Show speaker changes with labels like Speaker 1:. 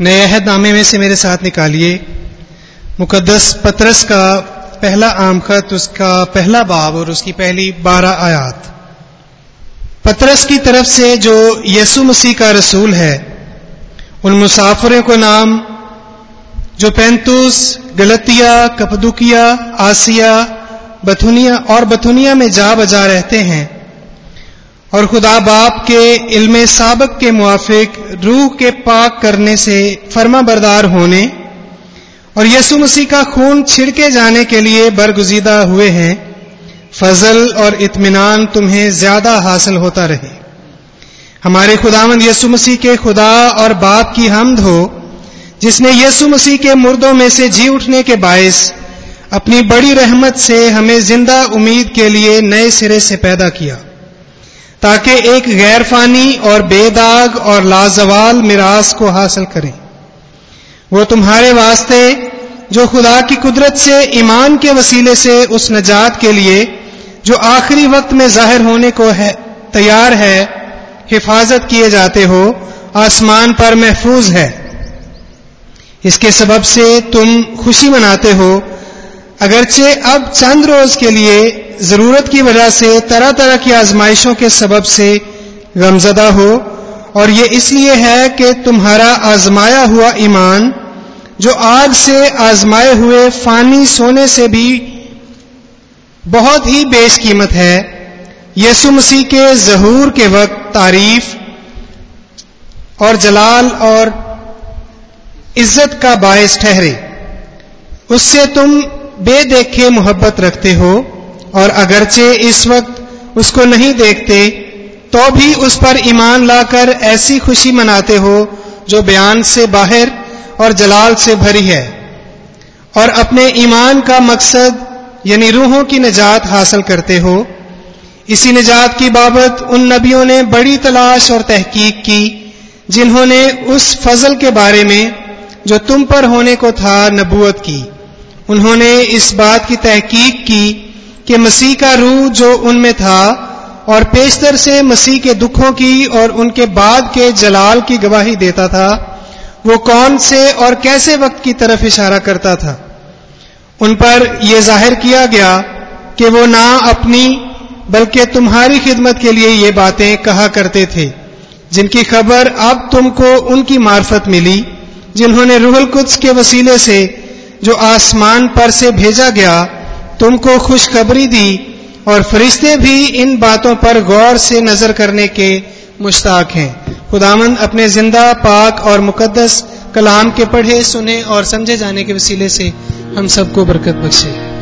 Speaker 1: नए अहद नामे में से मेरे साथ निकालिए। मुकद्दस पत्रस का पहला आम खत, उसका पहला बाब और उसकी पहली बारह आयात। पत्रस की तरफ़ से जो यसु मसीह का रसूल है, उन मुसाफिरों को नाम, जो पैंतुस, गलतिया, कपदुकिया, आसिया, बथुनिया और बथुनिया में जा बजा रहते हैं और खुदा बाप के इल्म सबक के मुआफिक रूह के पाक करने से फर्मा बरदार होने और यसु मसीह का खून छिड़के जाने के लिए बरगुजीदा हुए हैं, फजल और इत्मीनान तुम्हें ज़्यादा हासिल होता रहे। हमारे खुदावंद यसु मसीह के खुदा और बाप की हमद हो, जिसने यसु मसीह के मुर्दों में से जी उठने के बायस अपनी बड़ी रहमत से हमें ज़िंदा उम्मीद के लिए नए सिरे से पैदा किया। ताकि एक गैर फानी और बेदाग और लाजवाल मिरास को हासिल करें। वो तुम्हारे वास्ते, जो खुदा की कुदरत से, ईमान के वसीले से उस नजात के लिए, जो आखिरी वक्त में ज़ाहिर होने को है, तैयार है, हिफाजत किए जाते हो, आसमान पर महफूज है। इसके सबब से तुम खुशी मनाते हो अगरचे अब चंद रोज के लिए ज़रूरत की वजह से तरह तरह की आजमाइशों के सबब से गमजदा हो, और ये इसलिए है कि तुम्हारा आजमाया हुआ ईमान, जो आग से आजमाए हुए फानी सोने से भी बहुत ही बेशकीमत है यसु मसीह के जहूर के वक्त तारीफ़ और जलाल और इज़्ज़त का बायस ठहरे। उससे तुम बेदेखे मोहब्बत रखते हो और अगरचे इस वक्त उसको नहीं देखते तो भी उस पर ईमान लाकर ऐसी खुशी मनाते हो जो बयान से बाहर और जलाल से भरी है। और अपने ईमान का मकसद, यानी रूहों की निजात हासिल करते हो। इसी निजात की बाबत उन नबियों ने बड़ी तलाश और तहकीक की, जिन्होंने उस फजल के बारे में, जो तुम पर होने को था नबूत की। उन्होंने इस बात की तहकीक की कि मसीह का रूह जो उनमें था और पेशतर से मसीह के दुखों की और उनके बाद के जलाल की गवाही देता था, वो कौन से और कैसे वक्त की तरफ़ इशारा करता था? उन पर यह ज़ाहिर किया गया कि वो ना अपनी, बल्कि तुम्हारी खिदमत के लिए ये बातें कहा करते थे, जिनकी खबर अब तुमको उनकी मार्फत मिली, जिन्होंने रूहल कुछ के वसीले से जो आसमान पर से भेजा गया, तुमको खुशखबरी दी और फरिश्ते भी इन बातों पर गौर से नज़र करने के मुश्ताक हैं। खुदामंद अपने ज़िंदा, पाक और मुकद्दस कलाम के पढ़े, सुने और समझे जाने के वसीले से हम सबको बरकत बख्शे।